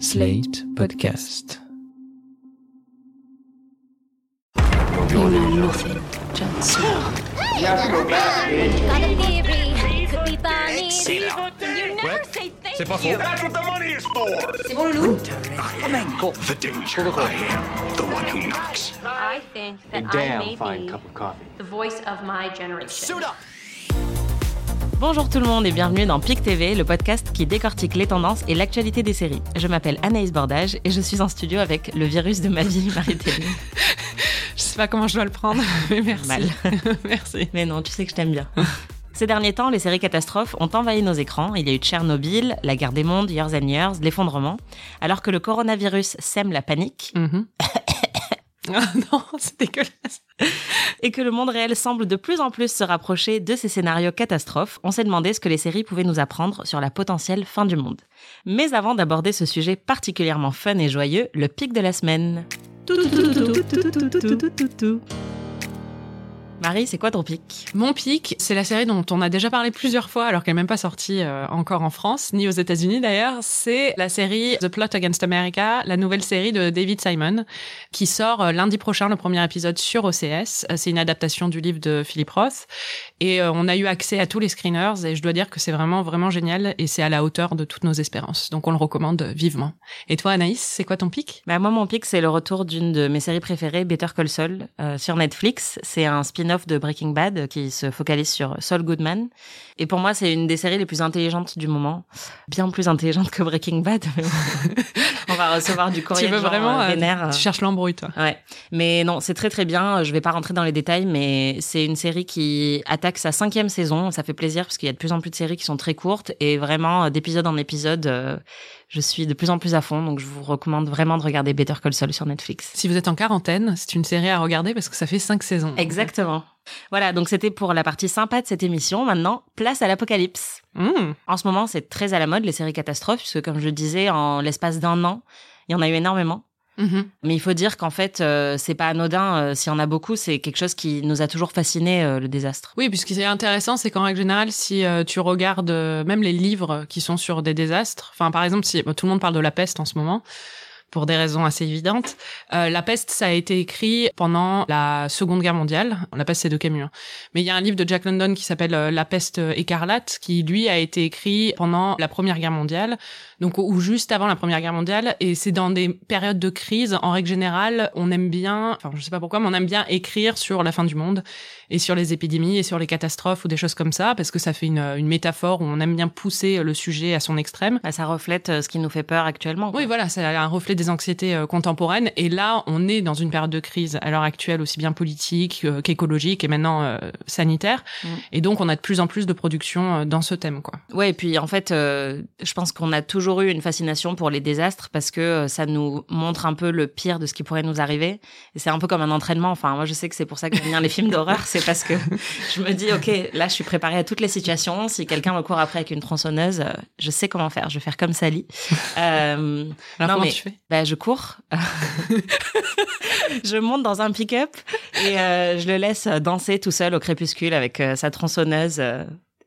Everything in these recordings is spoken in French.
Slate Podcast. You know nothing, Jon Snow. Got a theory. Could be Barney. You never say thank C'est pas faux. you. That's what the money is for. C'est bon, Loulou? The danger. I am the one who knocks. I think that I may be the voice of my generation. Bonjour tout le monde et bienvenue dans PIC TV, le podcast qui décortique les tendances et l'actualité des séries. Je m'appelle Anaïs Bordage et je suis en studio avec le virus de ma vie, Marie-Théline. Je sais pas comment je dois le prendre, mais merci. Mal. merci. Mais non, tu sais que je t'aime bien. Ces derniers temps, les séries catastrophes ont envahi nos écrans. Il y a eu Tchernobyl, La guerre des mondes, Years and Years, l'effondrement. Alors que le coronavirus sème la panique Mhm. Ah non, c'est dégueulasse. et que le monde réel semble de plus en plus se rapprocher de ces scénarios catastrophes, on s'est demandé ce que les séries pouvaient nous apprendre sur la potentielle fin du monde. Mais avant d'aborder ce sujet particulièrement fun et joyeux, le pic de la semaine. Marie, c'est quoi ton pic? Mon pic, c'est la série dont on a déjà parlé plusieurs fois, alors qu'elle n'est même pas sortie euh, encore en France, ni aux États-Unis d'ailleurs. C'est la série The Plot Against America, la nouvelle série de David Simon, qui sort euh, lundi prochain, le premier épisode sur OCS. Euh, C'est une adaptation du livre de Philip Roth. Et euh, on a eu accès à tous les screeners, et je dois dire que c'est vraiment, vraiment génial, et c'est à la hauteur de toutes nos espérances. Donc on le recommande vivement. Et toi, Anaïs, c'est quoi ton pic? Bah, Moi, mon pic, c'est le retour d'une de mes séries préférées, Better Call Saul, euh, sur Netflix. C'est un spin-off de Breaking Bad euh, qui se focalise sur Saul Goodman. Et pour moi, c'est une des séries les plus intelligentes du moment. Bien plus intelligente que Breaking Bad. On va recevoir du courrier Tu veux de gens, vraiment euh, euh, vénères. Tu cherches l'embrouille, toi. Ouais, mais non, c'est très très bien. Je vais pas rentrer dans les détails, mais c'est une série qui attaque sa cinquième saison. Ça fait plaisir parce qu'il y a de plus en plus de séries qui sont très courtes et vraiment d'épisode en épisode, euh, je suis de plus en plus à fond. Donc je vous recommande vraiment de regarder Better Call Saul sur Netflix. Si vous êtes en quarantaine, c'est une série à regarder parce que ça fait cinq saisons. Exactement. Voilà, donc c'était pour la partie sympa de cette émission. Maintenant, place à l'apocalypse. Mmh. En ce moment, c'est très à la mode les séries catastrophes, puisque comme je le disais, en l'espace d'un an, il y en a eu énormément. Mhm. Mais il faut dire qu'en fait, euh, c'est pas anodin. euh, S'il y en a beaucoup, c'est quelque chose qui nous a toujours fasciné, euh, le désastre. Oui, puisque ce qui est intéressant, c'est qu'en règle générale, si euh, tu regardes même les livres qui sont sur des désastres, enfin par exemple, si tout le monde parle de la peste en ce moment, pour des raisons assez évidentes, euh, la peste, ça a été écrit pendant la Seconde Guerre mondiale. La peste, c'est de Camus. hein. Mais il y a un livre de Jack London qui s'appelle euh, La peste écarlate, qui lui a été écrit pendant la Première Guerre mondiale, donc ou juste avant la Première Guerre mondiale. Et c'est dans des périodes de crise, en règle générale, on aime bien, enfin je sais pas pourquoi, mais on aime bien écrire sur la fin du monde et sur les épidémies et sur les catastrophes ou des choses comme ça, parce que ça fait une, une métaphore où on aime bien pousser le sujet à son extrême. Bah, ça reflète euh, ce qui nous fait peur actuellement. quoi. Oui, voilà, c'est un reflet des anxiétés euh, contemporaines. Et là, on est dans une période de crise à l'heure actuelle, aussi bien politique euh, qu'écologique et maintenant euh, sanitaire. Mm. Et donc, on a de plus en plus de production euh, dans ce thème, quoi. Ouais, et puis en fait, euh, je pense qu'on a toujours eu une fascination pour les désastres parce que euh, ça nous montre un peu le pire de ce qui pourrait nous arriver. Et c'est un peu comme un entraînement. Enfin, moi, je sais que c'est pour ça que j'aime bien les films d'horreur. C'est parce que je me dis, ok, là, je suis préparée à toutes les situations. Si quelqu'un me court après avec une tronçonneuse, euh, je sais comment faire. Je vais faire comme Sally. Euh, Alors, non, comment mais tu fais? bah, je cours. je monte dans un pick-up et euh, je le laisse danser tout seul au crépuscule avec euh, sa tronçonneuse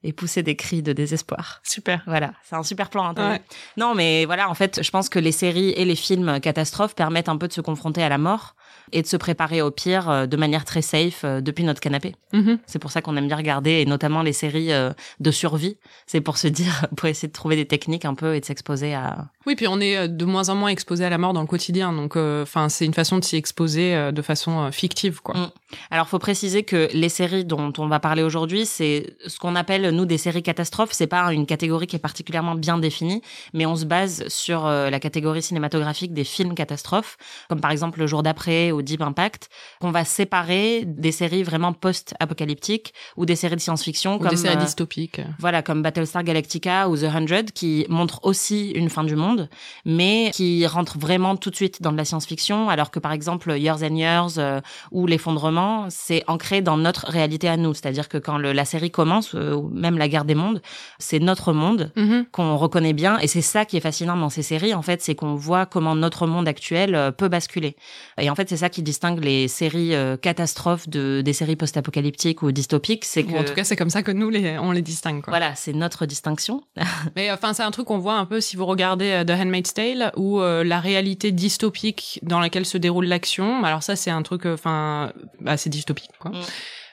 et pousser des cris de désespoir. Super. Voilà, c'est un super plan. hein, Ouais. Non, mais voilà, en fait, je pense que les séries et les films catastrophes permettent un peu de se confronter à la mort et de se préparer au pire euh, de manière très safe euh, depuis notre canapé. Mhm. C'est pour ça qu'on aime bien regarder, et notamment les séries euh, de survie. C'est pour se dire, pour essayer de trouver des techniques un peu et de s'exposer à. Oui, puis on est de moins en moins exposé à la mort dans le quotidien. Donc, enfin, c'est une façon de s'y exposer de façon fictive, quoi. Mm. Alors, faut préciser que les séries dont on va parler aujourd'hui, c'est ce qu'on appelle nous des séries catastrophes. C'est pas une catégorie qui est particulièrement bien définie, mais on se base sur la catégorie cinématographique des films catastrophes, comme par exemple Le Jour d'après ou Deep Impact, qu'on va séparer des séries vraiment post-apocalyptiques ou des séries de science-fiction comme des séries euh, dystopiques. voilà, comme Battlestar Galactica ou The Hundred, qui montrent aussi une fin du monde, mais qui rentrent vraiment tout de suite dans de la science-fiction, alors que par exemple Years and Years euh, ou L'effondrement, c'est ancré dans notre réalité à nous. C'est-à-dire que quand le- la série commence, euh, ou même la guerre des mondes, c'est notre monde Mhm. qu'on reconnaît bien. Et c'est ça qui est fascinant dans ces séries, en fait, c'est qu'on voit comment notre monde actuel peut basculer. Et en fait, c'est ça qui distingue les séries euh, catastrophes de, des séries post-apocalyptiques ou dystopiques, c'est que... En tout cas, c'est comme ça que nous, les, on les distingue. Quoi. Voilà, c'est notre distinction. Mais enfin, c'est un truc qu'on voit un peu si vous regardez euh, The Handmaid's Tale, où euh, la réalité dystopique dans laquelle se déroule l'action. Alors ça, c'est un truc, euh, enfin, bah, c'est dystopique. Quoi. Mm.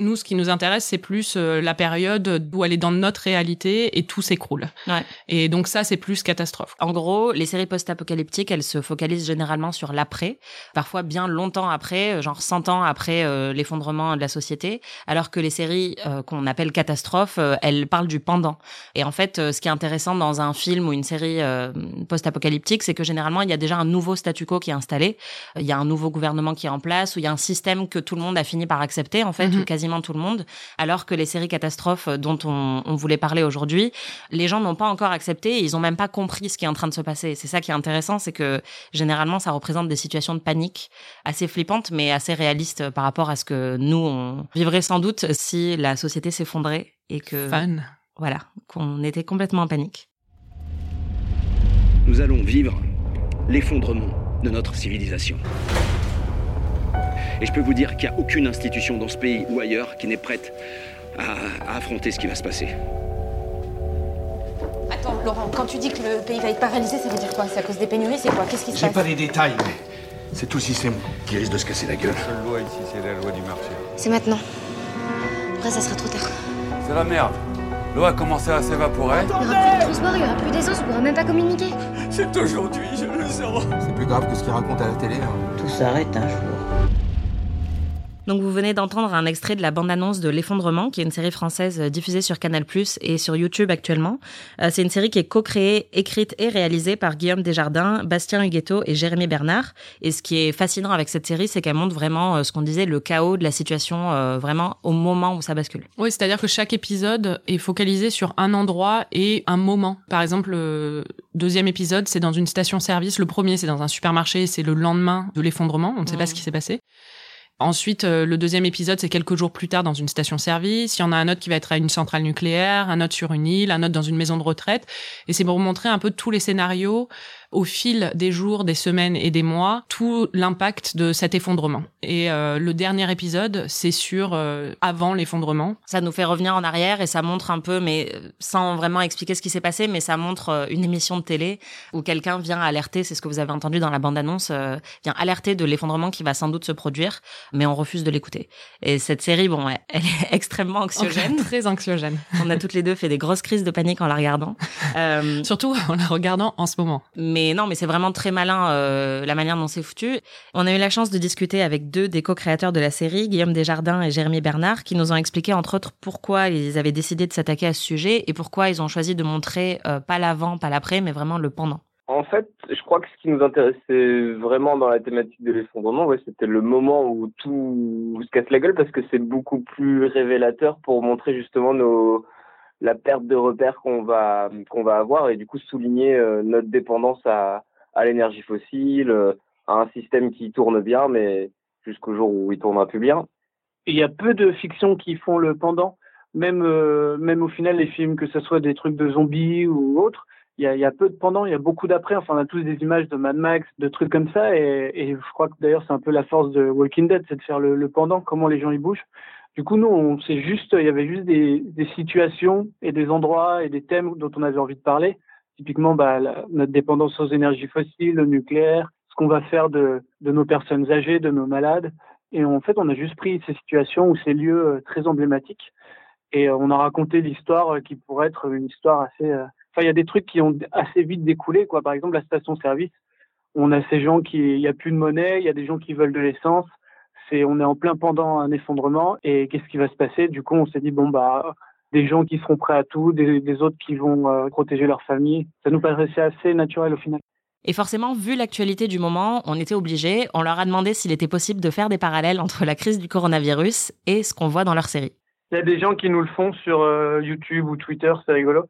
Nous, ce qui nous intéresse, c'est plus euh, la période où elle est dans notre réalité et tout s'écroule. Ouais. Et donc ça, c'est plus catastrophe. En gros, les séries post-apocalyptiques, elles se focalisent généralement sur l'après, parfois bien longtemps après, euh, genre 100 ans après euh, l'effondrement de la société, alors que les séries euh, qu'on appelle catastrophes, elles parlent du pendant. Et en fait, ce qui est intéressant dans un film ou une série post-apocalyptique, c'est que généralement, il y a déjà un nouveau statu quo qui est installé, il y a un nouveau gouvernement qui est en place, ou il y a un système que tout le monde a fini par accepter, en fait, Mhm. ou quasiment tout le monde, alors que les séries catastrophes dont on, on voulait parler aujourd'hui, les gens n'ont pas encore accepté et ils ont même pas compris ce qui est en train de se passer. C'est ça qui est intéressant, c'est que généralement ça représente des situations de panique assez flippantes mais assez réalistes par rapport à ce que nous on vivrait sans doute si la société s'effondrait et que Fun. voilà, qu'on était complètement en panique. Nous allons vivre l'effondrement de notre civilisation. Et je peux vous dire qu'il n'y a aucune institution dans ce pays ou ailleurs qui n'est prête à, à affronter ce qui va se passer. Attends, Laurent, quand tu dis que le pays va être paralysé, ça veut dire quoi? C'est à cause des pénuries C'est quoi? Qu'est-ce qui se J'ai passe? pas les détails, mais c'est tout le système qui risque de se casser la gueule? La seule loi ici, c'est la loi du marché. C'est maintenant. Après, ça sera trop tard. C'est la merde. L'eau a commencé à s'évaporer. Il n'y aura plus de transport, il n'y aura plus d'essence, on pourra même pas communiquer. C'est aujourd'hui, je le sens. C'est plus grave que ce qu'il raconte à la télé. hein. Tout s'arrête un jour. Donc vous venez d'entendre un extrait de la bande-annonce de L'effondrement, qui est une série française euh, diffusée sur Canal+ et sur YouTube actuellement. Euh, c'est une série qui est co-créée, écrite et réalisée par Guillaume Desjardins, Bastien Huguetto et Jérémy Bernard. Et ce qui est fascinant avec cette série, c'est qu'elle montre vraiment euh, ce qu'on disait, le chaos de la situation, euh, vraiment au moment où ça bascule. Oui, c'est-à-dire que chaque épisode est focalisé sur un endroit et un moment. Par exemple, le deuxième épisode, c'est dans une station-service. Le premier, c'est dans un supermarché. C'est le lendemain de l'effondrement. On ne sait pas ce qui s'est passé. Ensuite, euh, le deuxième épisode, c'est quelques jours plus tard dans une station-service. Il y en a un autre qui va être à une centrale nucléaire, un autre sur une île, un autre dans une maison de retraite. Et c'est pour montrer un peu tous les scénarios au fil des jours, des semaines et des mois, tout l'impact de cet effondrement. Et euh, le dernier épisode, c'est sur euh, avant l'effondrement. Ça nous fait revenir en arrière et ça montre un peu, mais euh, sans vraiment expliquer ce qui s'est passé, mais ça montre euh, une émission de télé où quelqu'un vient alerter, c'est ce que vous avez entendu dans la bande-annonce, euh, vient alerter de l'effondrement qui va sans doute se produire, mais on refuse de l'écouter. Et cette série, bon, elle, elle est extrêmement anxiogène. Très anxiogène. on a toutes les deux fait des grosses crises de panique en la regardant. Euh, Surtout en la regardant en ce moment. mais non, mais c'est vraiment très malin euh, la manière dont c'est foutu. On a eu la chance de discuter avec deux des co-créateurs de la série, Guillaume Desjardins et Jérémy Bernard, qui nous ont expliqué entre autres pourquoi ils avaient décidé de s'attaquer à ce sujet et pourquoi ils ont choisi de montrer euh, pas l'avant, pas l'après, mais vraiment le pendant. En fait, je crois que ce qui nous intéressait vraiment dans la thématique de l'effondrement, c'était le moment où tout se casse la gueule parce que c'est beaucoup plus révélateur pour montrer justement nos la perte de repères qu'on va qu'on va avoir et du coup souligner euh, notre dépendance à à l'énergie fossile, euh, à un système qui tourne bien mais jusqu'au jour où il tournera plus bien. Il y a peu de fictions qui font le pendant, même euh, même au final les films que ce soit des trucs de zombies ou autres, il y a, y a peu de pendant, il y a beaucoup d'après. Enfin, on a tous des images de Mad Max, de trucs comme ça, et, et je crois que d'ailleurs c'est un peu la force de Walking Dead, c'est de faire le, le pendant, comment les gens y bougent. Du coup, nous, on c'est juste, il y avait juste des, situations et des endroits et des thèmes dont on avait envie de parler. Typiquement, bah, la- notre dépendance aux énergies fossiles, le nucléaire, ce qu'on va faire de, de nos personnes âgées, de nos malades. Et en fait, on a juste pris ces situations ou ces lieux euh, très emblématiques et euh, on a raconté l'histoire euh, qui pourrait être une histoire assez. Enfin, il y a des trucs qui ont assez vite découlé, quoi. Par exemple, la station-service. On a ces gens qui, il y a plus de monnaie, il y a des gens qui veulent de l'essence. C'est, on est en plein pendant un effondrement. Et qu'est-ce qui va se passer? Du coup, on s'est dit bon bah, des gens qui seront prêts à tout, des, des autres qui vont euh, protéger leur famille. Ça nous paraissait assez naturel au final. Et forcément, vu l'actualité du moment, on était obligé. On leur a demandé s'il était possible de faire des parallèles entre la crise du coronavirus et ce qu'on voit dans leur série. Il y a des gens qui nous le font sur euh, YouTube ou Twitter, c'est rigolo.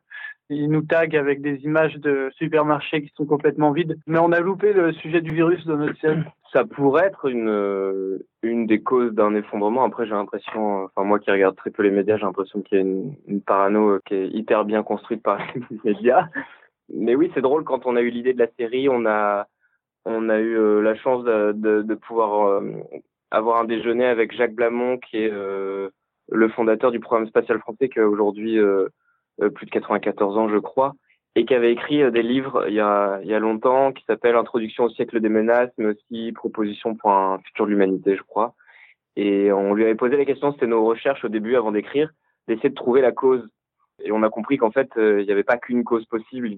Ils nous taguent avec des images de supermarchés qui sont complètement vides. Mais on a loupé le sujet du virus dans notre série. Ça pourrait être une, euh, une des causes d'un effondrement. Après, j'ai l'impression, enfin moi qui regarde très peu les médias, j'ai l'impression qu'il y a une, parano euh, qui est hyper bien construite par les médias. Mais oui, c'est drôle quand on a eu l'idée de la série, on a on a eu euh, la chance de, pouvoir avoir un déjeuner avec Jacques Blamont, qui est le fondateur du programme spatial français, qui a aujourd'hui plus de 94 ans, je crois, et qui avait écrit euh, des livres il y a, il y a longtemps qui s'appellent Introduction au siècle des menaces, mais aussi Proposition pour un futur de l'humanité, je crois. Et on lui avait posé la question, c'était nos recherches au début avant d'écrire, d'essayer de trouver la cause. Et on a compris qu'en fait, euh, il n'y avait pas qu'une cause possible,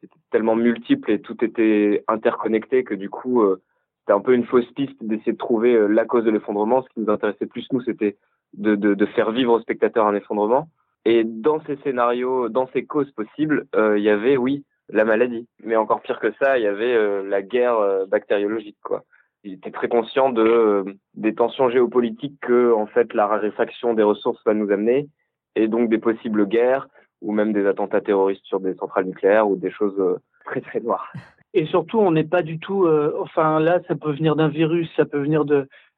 c'était tellement multiple et tout était interconnecté que du coup, euh, c'était un peu une fausse piste d'essayer de trouver la cause de l'effondrement. Ce qui nous intéressait plus, nous, c'était de, de, de faire vivre au spectateur un effondrement. Et dans ces scénarios, dans ces causes possibles, euh, il y avait, oui, la maladie. Mais encore pire que ça, il y avait euh, la guerre euh, bactériologique, quoi. Il était très conscient de des tensions géopolitiques que, en fait, la raréfaction des ressources va nous amener, et donc des possibles guerres ou même des attentats terroristes sur des centrales nucléaires ou des choses très très noires. Et surtout, on n'est pas du tout. enfin, là, ça peut venir d'un virus, ça peut venir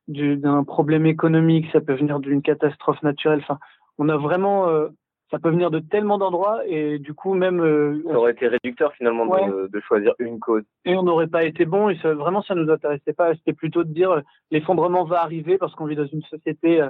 d'un problème économique, ça peut venir d'une catastrophe naturelle. Enfin, on a vraiment, euh, ça peut venir de tellement d'endroits et du coup même. Euh, ça aurait été réducteur finalement de, choisir une cause. Et on n'aurait pas été bon et ça, vraiment ça nous intéressait pas. C'était plutôt de dire euh, l'effondrement va arriver parce qu'on vit dans une société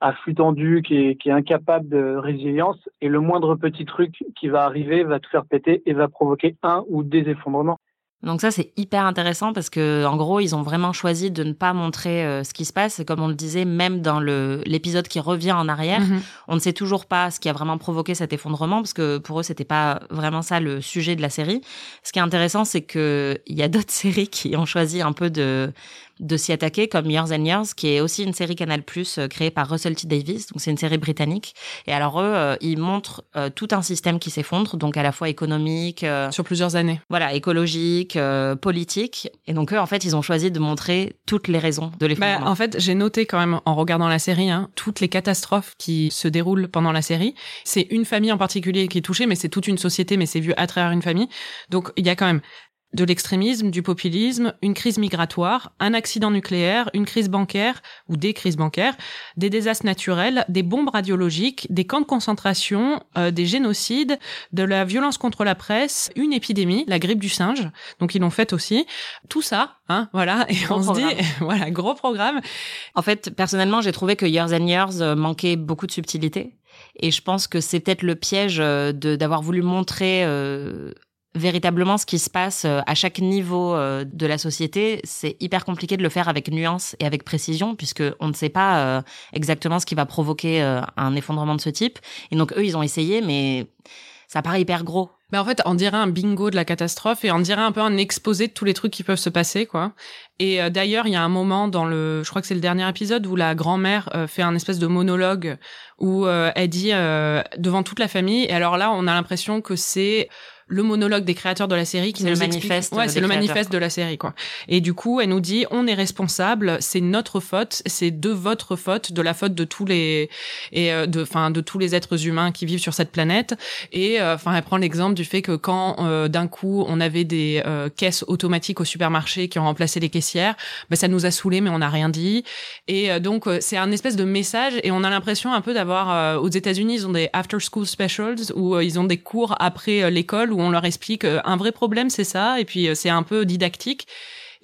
à flux tendu qui est, qui est incapable de résilience et le moindre petit truc qui va arriver va tout faire péter et va provoquer un ou des effondrements. Donc ça c'est hyper intéressant parce que en gros ils ont vraiment choisi de ne pas montrer euh, ce qui se passe. Comme on le disait, même dans le l'épisode qui revient en arrière, mhm. on ne sait toujours pas ce qui a vraiment provoqué cet effondrement parce que pour eux c'était pas vraiment ça le sujet de la série. Ce qui est intéressant c'est que il y a d'autres séries qui ont choisi un peu de de s'y attaquer, comme Years and Years, qui est aussi une série Canal Plus euh, créée par Russell T Davis. Donc c'est une série britannique. Et alors eux, euh, ils montrent euh, tout un système qui s'effondre, donc à la fois économique, sur plusieurs années. Voilà, écologique, politique. Et donc eux, en fait, ils ont choisi de montrer toutes les raisons de l'effondrement. Bah, en fait, j'ai noté quand même en regardant la série, hein, toutes les catastrophes qui se déroulent pendant la série. C'est une famille en particulier qui est touchée, mais c'est toute une société, mais c'est vu à travers une famille. Donc il y a quand même de l'extrémisme, du populisme, une crise migratoire, un accident nucléaire, une crise bancaire ou des crises bancaires, des désastres naturels, des bombes radiologiques, des camps de concentration, euh, des génocides, de la violence contre la presse, une épidémie, la grippe du singe, donc ils l'ont fait aussi. Tout ça, hein, voilà, et on se dit, voilà, gros programme. En fait, personnellement, j'ai trouvé que Years and Years euh, manquait beaucoup de subtilité. Et je pense que c'est peut-être le piège euh, de d'avoir voulu montrer véritablement ce qui se passe euh, à chaque niveau euh, de la société, c'est hyper compliqué de le faire avec nuance et avec précision, puisque on ne sait pas euh, exactement ce qui va provoquer un effondrement de ce type. Et donc eux, ils ont essayé, mais ça paraît hyper gros. Mais en fait, on dirait un bingo de la catastrophe et on dirait un peu un exposé de tous les trucs qui peuvent se passer, quoi. Et d'ailleurs, il y a un moment dans le, je crois que c'est le dernier épisode où la grand-mère fait un espèce de monologue où elle dit devant toute la famille. Et alors là, on a l'impression que c'est le monologue des créateurs de la série qui nous le manifeste ouais c'est le manifeste de la série quoi. Et du coup elle nous dit on est responsable c'est notre faute c'est de votre faute de la faute de tous les et euh, de enfin de tous les êtres humains qui vivent sur cette planète. Et euh, enfin elle prend l'exemple du fait que quand euh, d'un coup on avait des caisses automatiques au supermarché qui ont remplacé les caissières bah, ça nous a saoulé mais on n'a rien dit. Et donc c'est un espèce de message et on a l'impression un peu d'avoir aux États-Unis ils ont des after school specials où ils ont des cours après l'école où on leur explique euh, un vrai problème, c'est ça, et puis euh, c'est un peu didactique.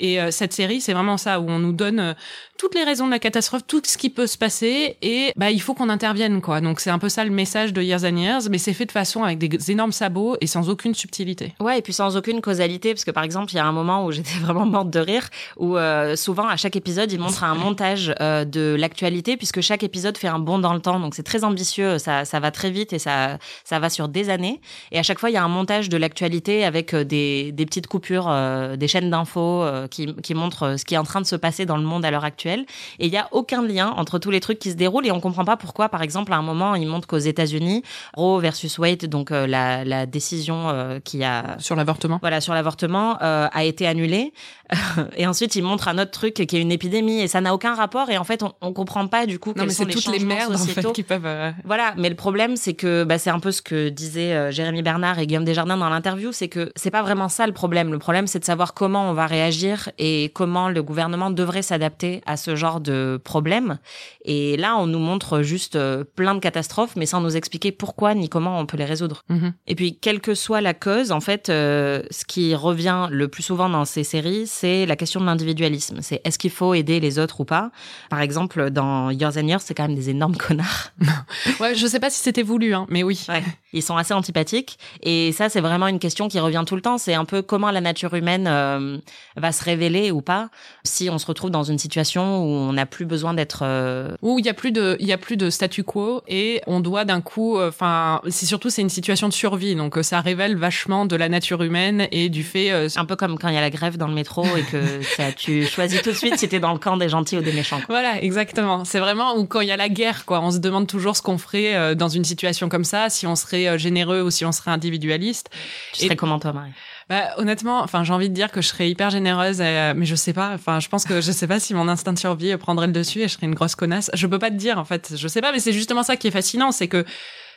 Et euh, cette série, c'est vraiment ça, où on nous donne toutes les raisons de la catastrophe, tout ce qui peut se passer, et bah il faut qu'on intervienne quoi. Donc c'est un peu ça le message de Years and Years, mais c'est fait de façon avec des énormes sabots et sans aucune subtilité. Ouais, et puis sans aucune causalité, parce que par exemple il y a un moment où j'étais vraiment morte de rire, où euh, souvent à chaque épisode il montre un montage euh, de l'actualité, puisque chaque épisode fait un bond dans le temps, donc c'est très ambitieux, ça ça va très vite et ça ça va sur des années, et à chaque fois il y a un montage de l'actualité avec euh, des petites coupures, des chaînes d'infos qui, qui montre ce qui est en train de se passer dans le monde à l'heure actuelle. Et il y a aucun lien entre tous les trucs qui se déroulent et on comprend pas pourquoi. Par exemple, à un moment, il montre qu'aux États-Unis, Roe versus Wade, donc la, la décision qui a sur l'avortement, voilà, sur l'avortement, a été annulée. et ensuite, il montre un autre truc qui est une épidémie et ça n'a aucun rapport. Et en fait, on, on comprend pas du coup non, mais sont toutes les merdes en fait, qui peuvent. Euh, voilà, mais le problème, c'est que bah, c'est un peu ce que disaient euh, Jérémy Bernard et Guillaume Desjardins dans l'interview, c'est que c'est pas vraiment ça le problème. Le problème, c'est de savoir comment on va réagir et comment le gouvernement devrait s'adapter à ce genre de problème. Et là, on nous montre juste euh, plein de catastrophes, mais sans nous expliquer pourquoi ni comment on peut les résoudre. Mhm. Et puis, quelle que soit la cause, en fait, ce qui revient le plus souvent dans ces séries, c'est la question de l'individualisme. C'est est-ce qu'il faut aider les autres ou pas? Par exemple, dans Years and Years, c'est quand même des énormes connards. ouais, je sais pas si c'était voulu, hein, mais oui. Ouais, ils sont assez antipathiques. Et ça, c'est vraiment une question qui revient tout le temps. C'est un peu comment la nature humaine euh, va se révéler ou pas si on se retrouve dans une situation où on n'a plus besoin d'être... Euh... Où il y a plus de, il y a plus de statu quo et on doit d'un coup, euh, enfin, c'est surtout c'est une situation de survie. Donc euh, ça révèle vachement de la nature humaine et du fait... un peu comme quand il y a la grève dans le métro et que ça, tu choisis tout de suite si t'es dans le camp des gentils ou des méchants. Voilà, exactement. C'est vraiment où quand il y a la guerre, quoi. On se demande toujours ce qu'on ferait euh, dans une situation comme ça, si on serait euh, généreux ou si on serait individualiste. Tu serais comment toi, Marie? Bah, honnêtement, enfin, j'ai envie de dire que je serais hyper généreuse, euh, mais je sais pas. Enfin, je pense que je sais pas si mon instinct de survie prendrait le dessus et je serais une grosse connasse. Je peux pas te dire, en fait. Je sais pas, mais c'est justement ça qui est fascinant, c'est que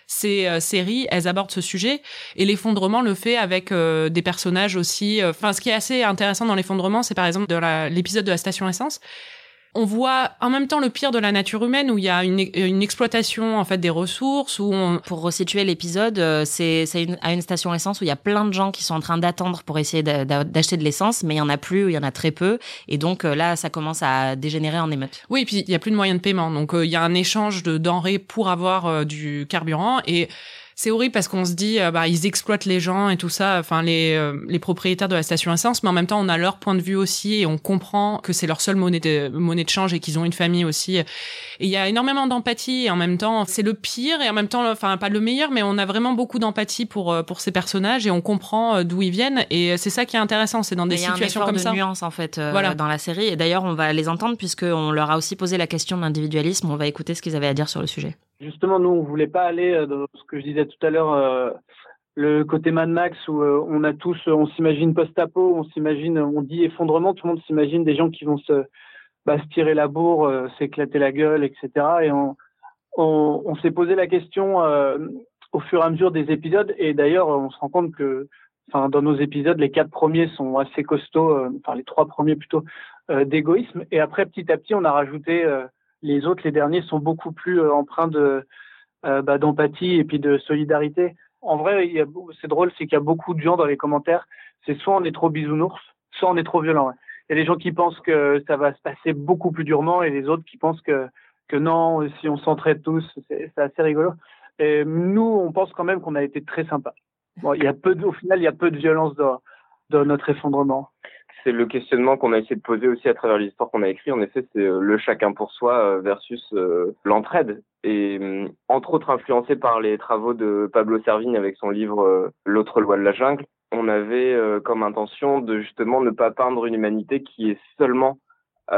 ces séries, elles abordent ce sujet et l'effondrement le fait avec des personnages aussi. Enfin, ce qui est assez intéressant dans l'effondrement, c'est par exemple de l'épisode de la station essence on voit en même temps le pire de la nature humaine où il y a une, une exploitation en fait des ressources où on... pour resituer l'épisode euh, c'est c'est à une station essence où il y a plein de gens qui sont en train d'attendre pour essayer d'acheter de l'essence mais il y en a plus il y en a très peu. Et donc euh, là ça commence à dégénérer en émeute. Oui et puis il y a plus de moyens de paiement. Donc euh, il y a un échange de denrées pour avoir du carburant. Et c'est horrible parce qu'on se dit euh, bah ils exploitent les gens et tout ça enfin les euh, les propriétaires de la station essence mais en même temps on a leur point de vue aussi et on comprend que c'est leur seule monnaie de monnaie de change et qu'ils ont une famille aussi. Et il y a énormément d'empathie et en même temps c'est le pire et en même temps enfin pas le meilleur mais on a vraiment beaucoup d'empathie pour euh, pour ces personnages et on comprend d'où ils viennent. Et c'est ça qui est intéressant c'est dans des situations comme de ça. nuance en fait voilà. dans la série. Et d'ailleurs on va les entendre puisque on leur a aussi posé la question de l'individualisme on va écouter ce qu'ils avaient à dire sur le sujet Justement, nous, on voulait pas aller euh, dans ce que je disais tout à l'heure, euh, le côté Mad Max où euh, on a tous, on s'imagine post-apo, on s'imagine, on dit effondrement, tout le monde s'imagine des gens qui vont se, bah, se tirer la bourre, s'éclater la gueule, etc. Et on, on, on s'est posé la question au fur et à mesure des épisodes. Et d'ailleurs, on se rend compte que, enfin, dans nos épisodes, les quatre premiers sont assez costauds, enfin les trois premiers plutôt d'égoïsme. Et après, petit à petit, on a rajouté les autres, les derniers, sont beaucoup plus euh, empreints euh, bah, d'empathie et puis de solidarité. En vrai, c'est drôle, c'est qu'il y a beaucoup de gens dans les commentaires. C'est soit on est trop bisounours, soit on est trop violent. Il y a des gens qui pensent que ça va se passer beaucoup plus durement et les autres qui pensent que non, si on s'entraide tous, c'est assez rigolo. Et nous, on pense quand même qu'on a été très sympa. Au final, il y a peu de violence dans notre effondrement c'est le questionnement qu'on a essayé de poser aussi à travers l'histoire qu'on a écrit. En effet, c'est euh, le chacun pour soi euh, versus euh, l'entraide. Et entre autres influencé par les travaux de Pablo Servigne avec son livre L'autre loi de la jungle, on avait comme intention de justement ne pas peindre une humanité qui est seulement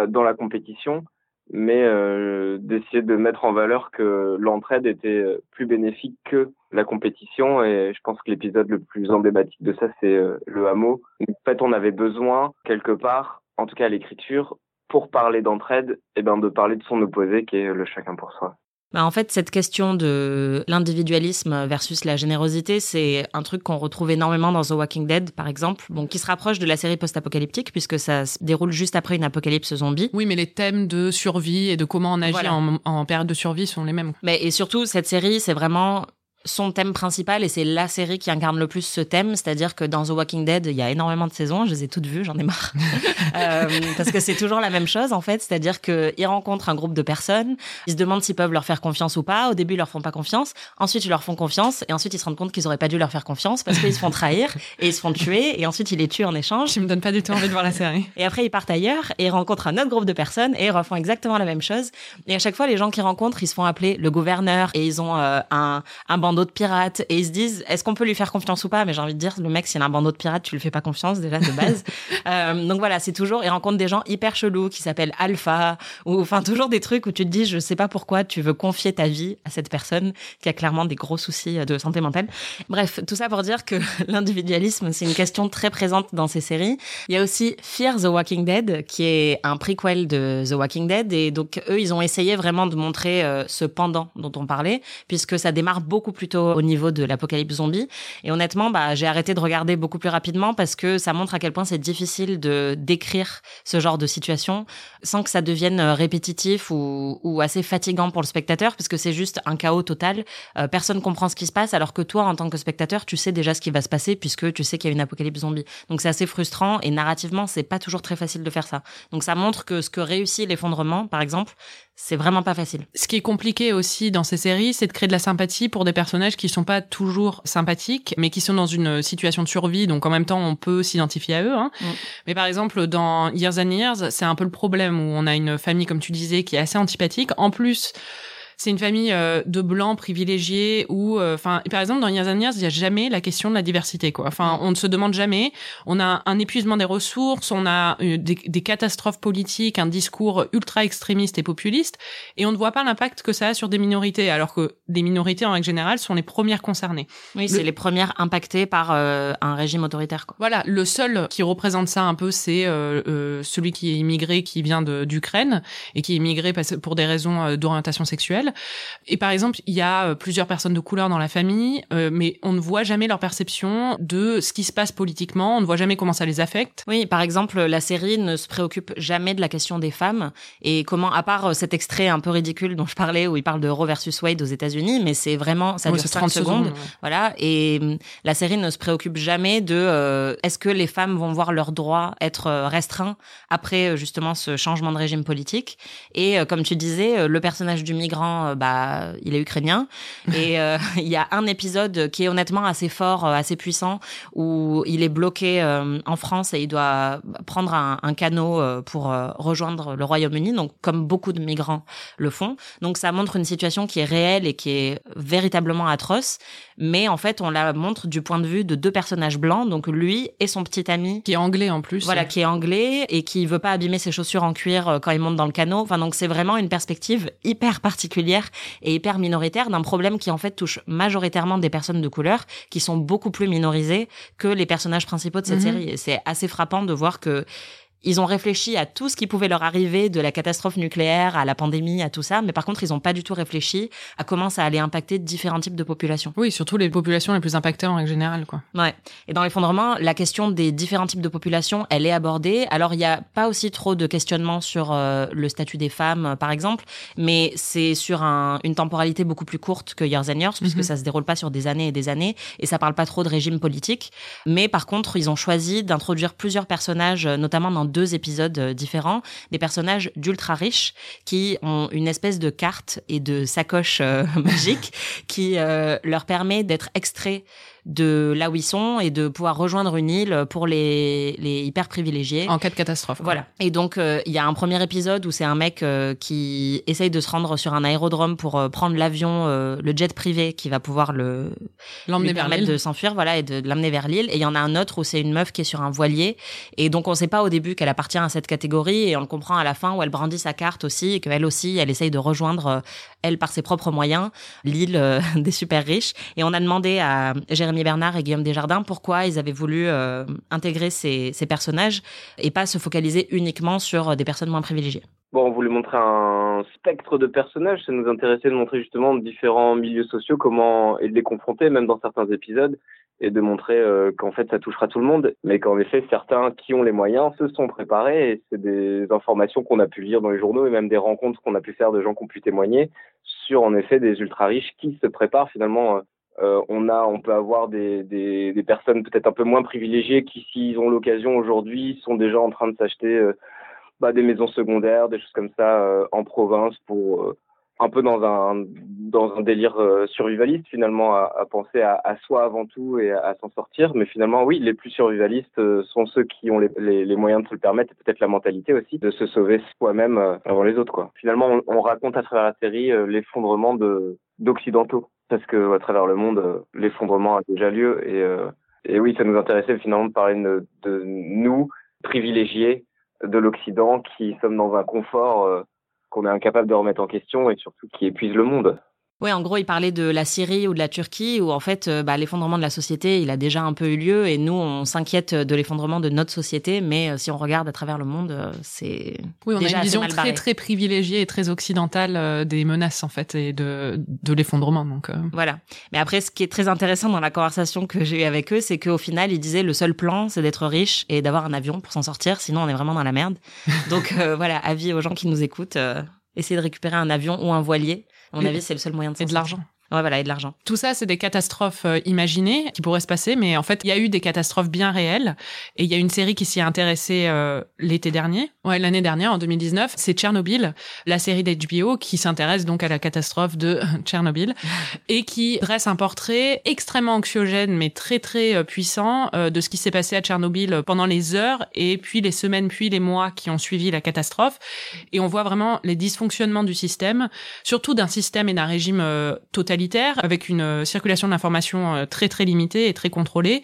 dans la compétition, mais euh, d'essayer de mettre en valeur que l'entraide était euh, plus bénéfique que la compétition. Et je pense que l'épisode le plus emblématique de ça, c'est euh, le hameau. En fait, on avait besoin, quelque part, en tout cas à l'écriture, pour parler d'entraide, et ben de parler de son opposé qui est le chacun pour soi. Bah en fait, cette question de l'individualisme versus la générosité, c'est un truc qu'on retrouve énormément dans The Walking Dead, par exemple, bon, qui se rapproche de la série post-apocalyptique, puisque ça se déroule juste après une apocalypse zombie. Oui, mais les thèmes de survie et de comment on agit en, en, période de survie sont les mêmes. Mais, et surtout, cette série, c'est vraiment son thème principal et c'est la série qui incarne le plus ce thème, c'est-à-dire que dans The Walking Dead, il y a énormément de saisons, je les ai toutes vues, j'en ai marre. euh, parce que c'est toujours la même chose en fait, c'est-à-dire qu'ils rencontrent un groupe de personnes, ils se demandent s'ils peuvent leur faire confiance ou pas, au début ils leur font pas confiance, ensuite ils leur font confiance et ensuite ils se rendent compte qu'ils auraient pas dû leur faire confiance parce qu'ils se font trahir et ils se font tuer et ensuite ils les tuent en échange. Tu me donnes pas du tout envie de voir la série. Et après ils partent ailleurs et ils rencontrent un autre groupe de personnes et ils refont exactement la même chose. Et à chaque fois les gens qu'ils rencontrent, ils se font appeler le gouverneur et ils ont euh, un, un bandeau bandeau de pirates et ils se disent est-ce qu'on peut lui faire confiance ou pas? Mais j'ai envie de dire le mec s'il a un bandeau de pirates, tu lui fais pas confiance déjà de base. euh, donc voilà, c'est toujours il rencontre des gens hyper chelous qui s'appellent Alpha ou enfin toujours des trucs où tu te dis je sais pas pourquoi tu veux confier ta vie à cette personne qui a clairement des gros soucis de santé mentale. Bref, tout ça pour dire que l'individualisme c'est une question très présente dans ces séries. Il y a aussi Fear the Walking Dead qui est un prequel de The Walking Dead et donc eux ils ont essayé vraiment de montrer euh, ce pendant dont on parlait puisque ça démarre beaucoup plus tôt au niveau de l'apocalypse zombie. Et honnêtement bah j'ai arrêté de regarder beaucoup plus rapidement parce que ça montre à quel point c'est difficile de décrire ce genre de situation sans que ça devienne euh, répétitif ou, ou assez fatigant pour le spectateur parce que c'est juste un chaos total. Euh, personne comprend ce qui se passe alors que toi en tant que spectateur tu sais déjà ce qui va se passer puisque tu sais qu'il y a une apocalypse zombie. Donc c'est assez frustrant et narrativement c'est pas toujours très facile de faire ça. Donc ça montre que ce que réussit l'effondrement par exemple c'est vraiment pas facile. Ce qui est compliqué aussi dans ces séries, c'est de créer de la sympathie pour des personnages qui sont pas toujours sympathiques, mais qui sont dans une situation de survie, donc en même temps on peut s'identifier à eux. Hein. Mm. Mais par exemple dans Years and Years, c'est un peu le problème où on a une famille, comme tu disais, qui est assez antipathique. En plus, c'est une famille euh, de blancs privilégiés où, euh, enfin, par exemple, dans Years, il n'y a jamais la question de la diversité, quoi. Enfin, on ne se demande jamais. On a un épuisement des ressources, on a euh, des, des, catastrophes politiques, un discours ultra extrémiste et populiste, et on ne voit pas l'impact que ça a sur des minorités, alors que des minorités, en règle générale, sont les premières concernées. Oui, c'est les premières impactées par un régime autoritaire, quoi. Voilà, le seul qui représente ça un peu, c'est celui qui est immigré, qui vient d'Ukraine, et qui est immigré pour des raisons d'orientation sexuelle. Et par exemple, il y a euh, plusieurs personnes de couleur dans la famille, euh, mais on ne voit jamais leur perception de ce qui se passe politiquement, on ne voit jamais comment ça les affecte. Oui, par exemple, la série ne se préoccupe jamais de la question des femmes et comment, à part euh, cet extrait un peu ridicule dont je parlais où il parle de Roe versus Wade aux États-Unis, mais c'est vraiment, ça dure 30 secondes. Voilà. Et hum, la série ne se préoccupe jamais de est-ce que les femmes vont voir leurs droits être restreints après justement ce changement de régime politique. Et comme tu disais, le personnage du migrant euh, bah, il est ukrainien. Et euh, il y a un épisode qui est honnêtement assez fort, euh, assez puissant, où il est bloqué en France et il doit prendre un, un canot pour rejoindre le Royaume-Uni. Donc, comme beaucoup de migrants le font. Donc, ça montre une situation qui est réelle et qui est véritablement atroce. Mais en fait, on la montre du point de vue de deux personnages blancs. Donc, lui et son petit ami. Qui est anglais en plus. Voilà, qui est anglais et qui veut pas abîmer ses chaussures en cuir quand il monte dans le canot. Enfin, donc, c'est vraiment une perspective hyper particulière et hyper minoritaire d'un problème qui en fait touche majoritairement des personnes de couleur qui sont beaucoup plus minorisées que les personnages principaux de cette mhm. série. Et c'est assez frappant de voir que ils ont réfléchi à tout ce qui pouvait leur arriver, de la catastrophe nucléaire à la pandémie, à tout ça, mais par contre, ils n'ont pas du tout réfléchi à comment ça allait impacter différents types de populations. Oui, surtout les populations les plus impactées en règle générale, quoi. Ouais. Et dans l'effondrement, la question des différents types de populations, elle est abordée. Alors, il n'y a pas aussi trop de questionnements sur euh, le statut des femmes, euh, par exemple, mais c'est sur un, une temporalité beaucoup plus courte que Years and Years, puisque mhm. ça se déroule pas sur des années et des années, et ça parle pas trop de régime politique. Mais par contre, ils ont choisi d'introduire plusieurs personnages, euh, notamment dans deux épisodes euh, différents, des personnages d'ultra riches qui ont une espèce de carte et de sacoche euh, magique qui euh, leur permet d'être extraits de là où ils sont et de pouvoir rejoindre une île pour les, les hyper privilégiés. En cas de catastrophe. Voilà. Et donc, euh, il y a un premier épisode où c'est un mec euh, qui essaye de se rendre sur un aérodrome pour euh, prendre l'avion, le jet privé qui va pouvoir le l'emmener vers permettre de s'enfuir, voilà, et de, l'amener vers l'île. Et il y en a un autre où c'est une meuf qui est sur un voilier. Et donc, on sait pas au début qu'elle appartient à cette catégorie et on le comprend à la fin où elle brandit sa carte aussi et qu'elle aussi, elle essaye de rejoindre, elle, par ses propres moyens, l'île des super riches. Et on a demandé à Jérémy Bernard et Guillaume Desjardins pourquoi ils avaient voulu intégrer ces, personnages et pas se focaliser uniquement sur des personnes moins privilégiées. Bon, on voulait montrer un spectre de personnages. Ça nous intéressait de montrer justement différents milieux sociaux, comment et de les confronter, même dans certains épisodes, et de montrer qu'en fait ça touchera tout le monde, mais qu'en effet certains qui ont les moyens se sont préparés. Et c'est des informations qu'on a pu lire dans les journaux et même des rencontres qu'on a pu faire de gens qui ont pu témoigner sur en effet des ultra riches qui se préparent finalement euh, euh, on a, on peut avoir des, des, des personnes peut-être un peu moins privilégiées qui, s'ils ont l'occasion aujourd'hui, sont déjà en train de s'acheter euh, bah, des maisons secondaires, des choses comme ça euh, en province pour un peu dans un dans un délire survivaliste finalement à, à penser à, à, soi avant tout et à, s'en sortir. Mais finalement oui les plus survivalistes sont ceux qui ont les, les, les moyens de se le permettre et peut-être la mentalité aussi de se sauver soi-même avant les autres quoi. Finalement on, on raconte à travers la série l'effondrement de d'occidentaux parce que à travers le monde, l'effondrement a déjà lieu et et oui, ça nous intéressait finalement de parler de, de nous privilégiés de l'Occident qui sommes dans un confort qu'on est incapable de remettre en question et surtout qui épuise le monde. Oui, en gros, il parlait de la Syrie ou de la Turquie, où en fait, euh, bah, l'effondrement de la société, il a déjà un peu eu lieu, et nous, on s'inquiète de l'effondrement de notre société, mais euh, si on regarde à travers le monde, euh, c'est oui, on déjà a une vision très très privilégiée et très occidentale des menaces en fait et de de l'effondrement. Donc Voilà. Mais après, ce qui est très intéressant dans la conversation que j'ai eue avec eux, c'est qu'au final, ils disaient le seul plan, c'est d'être riche et d'avoir un avion pour s'en sortir, sinon on est vraiment dans la merde. Donc voilà, avis aux gens qui nous écoutent, euh, essayez de récupérer un avion ou un voilier. À mon avis, c'est le seul moyen de s'en et de sortir. l'argent. Ouais, voilà, et de l'argent. Tout ça, c'est des catastrophes euh, imaginées qui pourraient se passer, mais en fait, il y a eu des catastrophes bien réelles. Et il y a une série qui s'y est intéressée euh, l'été dernier, ouais, l'année dernière, en 2019. C'est Tchernobyl, la série d'HBO qui s'intéresse donc à la catastrophe de Tchernobyl et qui dresse un portrait extrêmement anxiogène, mais très très euh, puissant de ce qui s'est passé à Tchernobyl pendant les heures et puis les semaines, puis les mois qui ont suivi la catastrophe. Et on voit vraiment les dysfonctionnements du système, surtout d'un système et d'un régime euh, avec une euh, circulation de l'information euh, très très limitée et très contrôlée.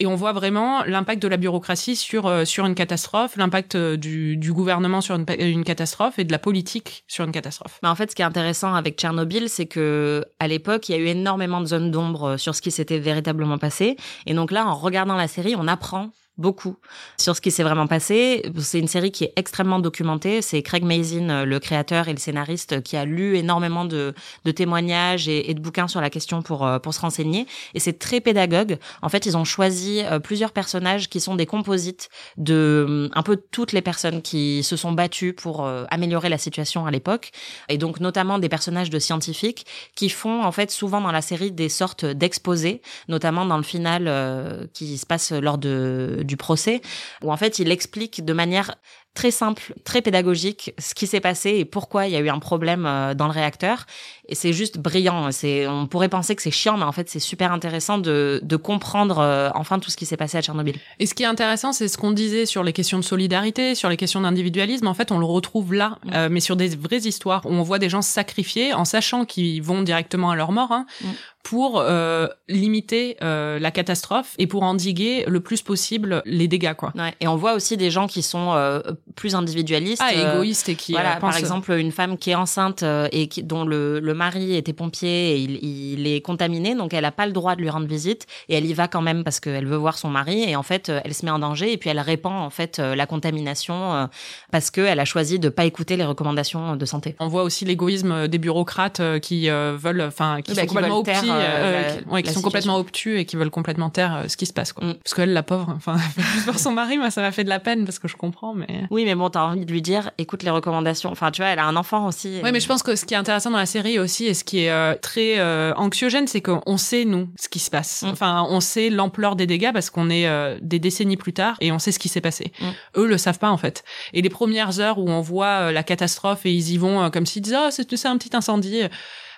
Et on voit vraiment l'impact de la bureaucratie sur euh, sur une catastrophe, l'impact du, gouvernement sur une, catastrophe et de la politique sur une catastrophe. Mais en fait, ce qui est intéressant avec Tchernobyl, c'est que à l'époque, il y a eu énormément de zones d'ombre sur ce qui s'était véritablement passé. Et donc là, en regardant la série, on apprend beaucoup sur ce qui s'est vraiment passé. C'est une série qui est extrêmement documentée. C'est Craig Mazin, euh, le créateur et le scénariste, qui a lu énormément de, témoignages et, de bouquins sur la question pour, euh, pour se renseigner. Et c'est très pédagogue. En fait, ils ont choisi euh, plusieurs personnages qui sont des composites de un peu toutes les personnes qui se sont battues pour améliorer la situation à l'époque. Et donc, notamment des personnages de scientifiques qui font, en fait, souvent dans la série des sortes d'exposés, notamment dans le final qui se passe lors de, du procès, où en fait, il explique de manière très simple, très pédagogique ce qui s'est passé et pourquoi il y a eu un problème euh, dans le réacteur. Et c'est juste brillant. C'est, on pourrait penser que c'est chiant, mais en fait, c'est super intéressant de, de comprendre euh, enfin tout ce qui s'est passé à Tchernobyl. Et ce qui est intéressant, c'est ce qu'on disait sur les questions de solidarité, sur les questions d'individualisme. En fait, on le retrouve là, Mm. euh, mais sur des vraies histoires où on voit des gens se sacrifier en sachant qu'ils vont directement à leur mort hein, Mm. pour euh, limiter euh, la catastrophe et pour endiguer le plus possible les dégâts. Quoi. Ouais. Et on voit aussi des gens qui sont euh, plus individualistes. Ah, euh, égoïstes et qui voilà, euh, par exemple, une femme qui est enceinte euh, et qui, dont le, le mari était pompier et il, il est contaminé, donc elle n'a pas le droit de lui rendre visite et elle y va quand même parce qu'elle veut voir son mari et en fait, elle se met en danger et puis elle répand en fait la contamination parce qu'elle a choisi de pas écouter les recommandations de santé. On voit aussi l'égoïsme des bureaucrates qui veulent, enfin, qui Oui, bah, qui complètement taire, obtus, euh, la- qui- ouais, qui sont complètement obtus et qui veulent complètement taire ce qui se passe. Quoi. Mm. Parce qu'elle, la pauvre, enfin, juste voir son mari, moi, ça m'a fait de la peine parce que je comprends, mais. Oui, mais bon, t'as envie de lui dire, écoute les recommandations. Enfin, tu vois, elle a un enfant aussi. Ouais, mais je pense que ce qui est intéressant dans la série aussi et ce qui est euh, très euh, anxiogène, c'est qu'on sait nous ce qui se passe. Mm. Enfin, on sait l'ampleur des dégâts parce qu'on est euh, des décennies plus tard et on sait ce qui s'est passé. Mm. Eux le savent pas en fait. Et les premières heures où on voit euh, la catastrophe et ils y vont euh, comme s'ils disaient oh c'est c'est un petit incendie.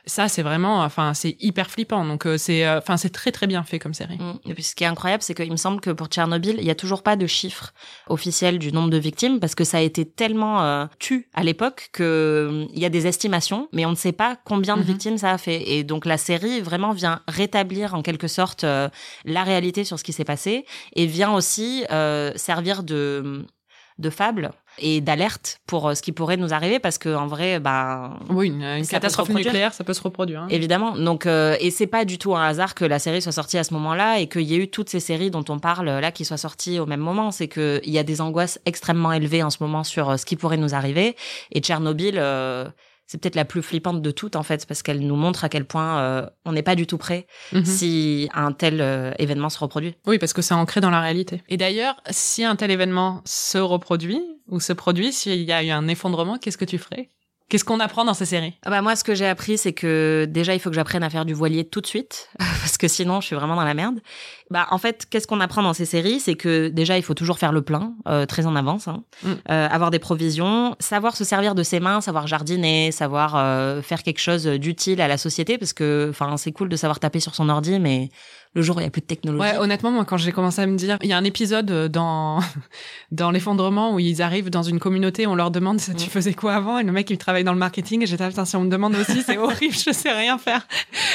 Ça c'est vraiment, enfin c'est hyper flippant. Donc euh, c'est, euh, enfin c'est très très bien fait comme série. Mm. Et puis ce qui est incroyable, c'est qu'il me semble que pour Tchernobyl, il y a toujours pas de chiffre officiel du nombre de victimes parce que ça a été tellement euh, tu à l'époque que euh, il y a des estimations, mais on ne sait pas combien de Mhm. victimes ça a fait. Et donc la série vraiment vient rétablir en quelque sorte euh, la réalité sur ce qui s'est passé et vient aussi euh, servir de de fable et d'alerte pour euh, ce qui pourrait nous arriver parce que en vrai bah Oui, une, catastrophe nucléaire, ça peut se reproduire. hein. Évidemment. Donc, euh, et c'est pas du tout un hasard que la série soit sortie à ce moment-là et qu'il y ait eu toutes ces séries dont on parle là qui soient sorties au même moment. C'est que il y a des angoisses extrêmement élevées en ce moment sur euh, ce qui pourrait nous arriver. Et Tchernobyl, euh, c'est peut-être la plus flippante de toutes en fait parce qu'elle nous montre à quel point euh, on n'est pas du tout prêt Mhm. si un tel euh, événement se reproduit. Oui, parce que c'est ancré dans la réalité. Et d'ailleurs, si un tel événement se reproduit ou se produit, s'il y a eu un effondrement, qu'est-ce que tu ferais? Qu'est-ce qu'on apprend dans ces séries? Ah bah moi, ce que j'ai appris, c'est que déjà, il faut que j'apprenne à faire du voilier tout de suite, parce que sinon, je suis vraiment dans la merde. Bah, en fait, qu'est-ce qu'on apprend dans ces séries? C'est que déjà, il faut toujours faire le plein, euh, très en avance, hein. Mm. Euh, avoir des provisions, savoir se servir de ses mains, savoir jardiner, savoir euh, faire quelque chose d'utile à la société, parce que, enfin, c'est cool de savoir taper sur son ordi, mais le jour où il y a plus de technologie. Ouais, honnêtement, moi, quand j'ai commencé à me dire, il y a un épisode euh, dans dans l'effondrement où ils arrivent dans une communauté, on leur demande tu mm. faisais quoi avant, et le mec il travaille dans le marketing, et j'étais putain si on me demande aussi, c'est horrible, je sais rien faire.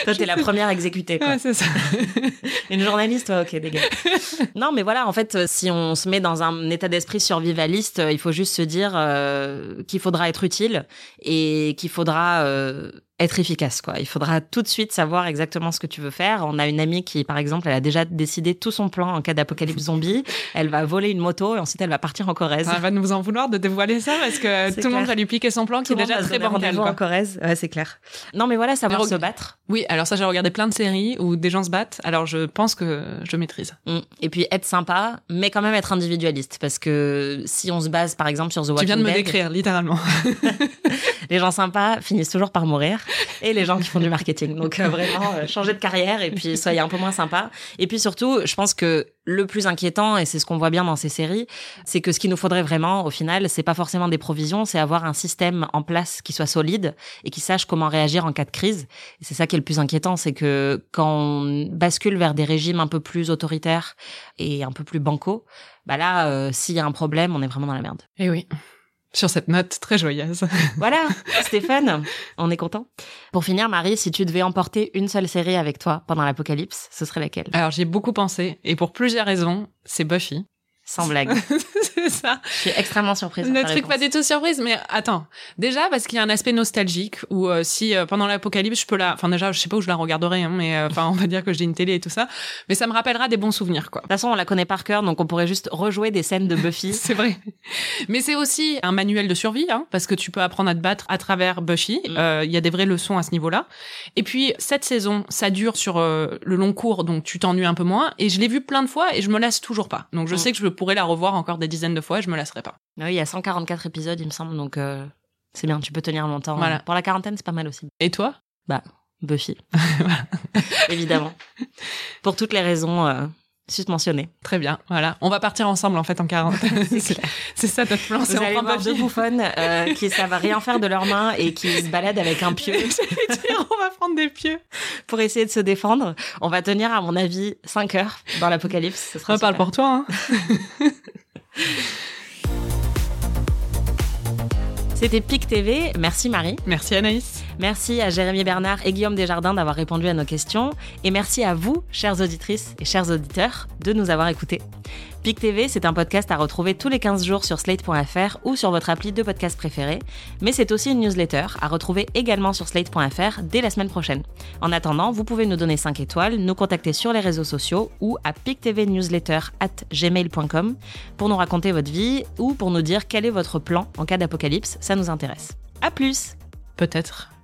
Toi t'es la première exécutée. Quoi. Ouais, c'est ça. une journaliste, toi, ok, dégage. non, mais voilà, en fait, euh, si on se met dans un état d'esprit survivaliste, euh, il faut juste se dire euh, qu'il faudra être utile et qu'il faudra euh, être efficace quoi. Il faudra tout de suite savoir exactement ce que tu veux faire. On a une amie qui par exemple, elle a déjà décidé tout son plan en cas d'apocalypse zombie. Elle va voler une moto et ensuite elle va partir en Corrèze. Elle va nous en vouloir de dévoiler ça parce que tout le monde va lui piquer son plan qui est déjà très bancal en Corrèze. Ouais, c'est clair. Non mais voilà, savoir se battre. Oui, alors ça j'ai regardé plein de séries où des gens se battent. Alors je pense que je maîtrise. Mm. Et puis être sympa, mais quand même être individualiste parce que si on se base par exemple sur The Walking Dead. Tu viens de me Dead, décrire littéralement. les gens sympas finissent toujours par mourir et les gens qui font du marketing. Donc euh, vraiment euh, changer de carrière et puis soyez un peu moins sympa. Et puis surtout, je pense que le plus inquiétant et c'est ce qu'on voit bien dans ces séries, c'est que ce qu'il nous faudrait vraiment au final, c'est pas forcément des provisions, c'est avoir un système en place qui soit solide et qui sache comment réagir en cas de crise. Et c'est ça qui est le plus inquiétant, c'est que quand on bascule vers des régimes un peu plus autoritaires et un peu plus bancaux, bah là, euh, s'il y a un problème, on est vraiment dans la merde. Et oui sur cette note très joyeuse. Voilà, Stéphane, on est content. Pour finir, Marie, si tu devais emporter une seule série avec toi pendant l'apocalypse, ce serait laquelle? Alors j'ai beaucoup pensé, et pour plusieurs raisons, c'est Buffy. Sans blague. c'est ça. Je suis extrêmement surprise. Le truc pas du tout surprise, mais attends. Déjà parce qu'il y a un aspect nostalgique où euh, si euh, pendant l'apocalypse je peux la, enfin déjà je sais pas où je la regarderai, hein, mais euh, enfin on va dire que j'ai une télé et tout ça, mais ça me rappellera des bons souvenirs quoi. De toute façon on la connaît par cœur, donc on pourrait juste rejouer des scènes de Buffy. c'est vrai. Mais c'est aussi un manuel de survie, hein, parce que tu peux apprendre à te battre à travers Buffy. Mm. Il y a des vraies leçons à ce niveau-là. Et puis cette saison, ça dure sur le long cours, donc tu t'ennuies un peu moins. Et je l'ai vu plein de fois et je me lasse toujours pas. Donc je mm. sais que je pourrais la revoir encore des dizaines de fois et je me lasserai pas. Oui, il y a 144 épisodes, il me semble, donc euh, c'est bien, tu peux tenir longtemps. Voilà. Pour la quarantaine, c'est pas mal aussi. Et toi? Bah, Buffy. Évidemment. Pour toutes les raisons euh, susmentionnées. Très bien, voilà. On va partir ensemble en fait en quarantaine. c'est ça notre plan. Vous allez voir deux bouffonnes euh, qui savent rien faire de leurs mains et qui se baladent avec un pieu. on va prendre des pieux pour essayer de se défendre. On va tenir, à mon avis, 5 heures dans l'apocalypse. On parle pour toi. Hein C'était PIC TV. Merci Marie. Merci Anaïs. Merci à Jérémy Bernard et Guillaume Desjardins d'avoir répondu à nos questions. Et merci à vous, chères auditrices et chers auditeurs, de nous avoir écoutés. PIC TV, c'est un podcast à retrouver tous les 15 jours sur slate.fr ou sur votre appli de podcast préféré. Mais c'est aussi une newsletter à retrouver également sur slate.fr dès la semaine prochaine. En attendant, vous pouvez nous donner 5 étoiles, nous contacter sur les réseaux sociaux ou à pictvnewsletter at gmail.com pour nous raconter votre vie ou pour nous dire quel est votre plan en cas d'apocalypse. Ça nous intéresse. À plus! Peut-être.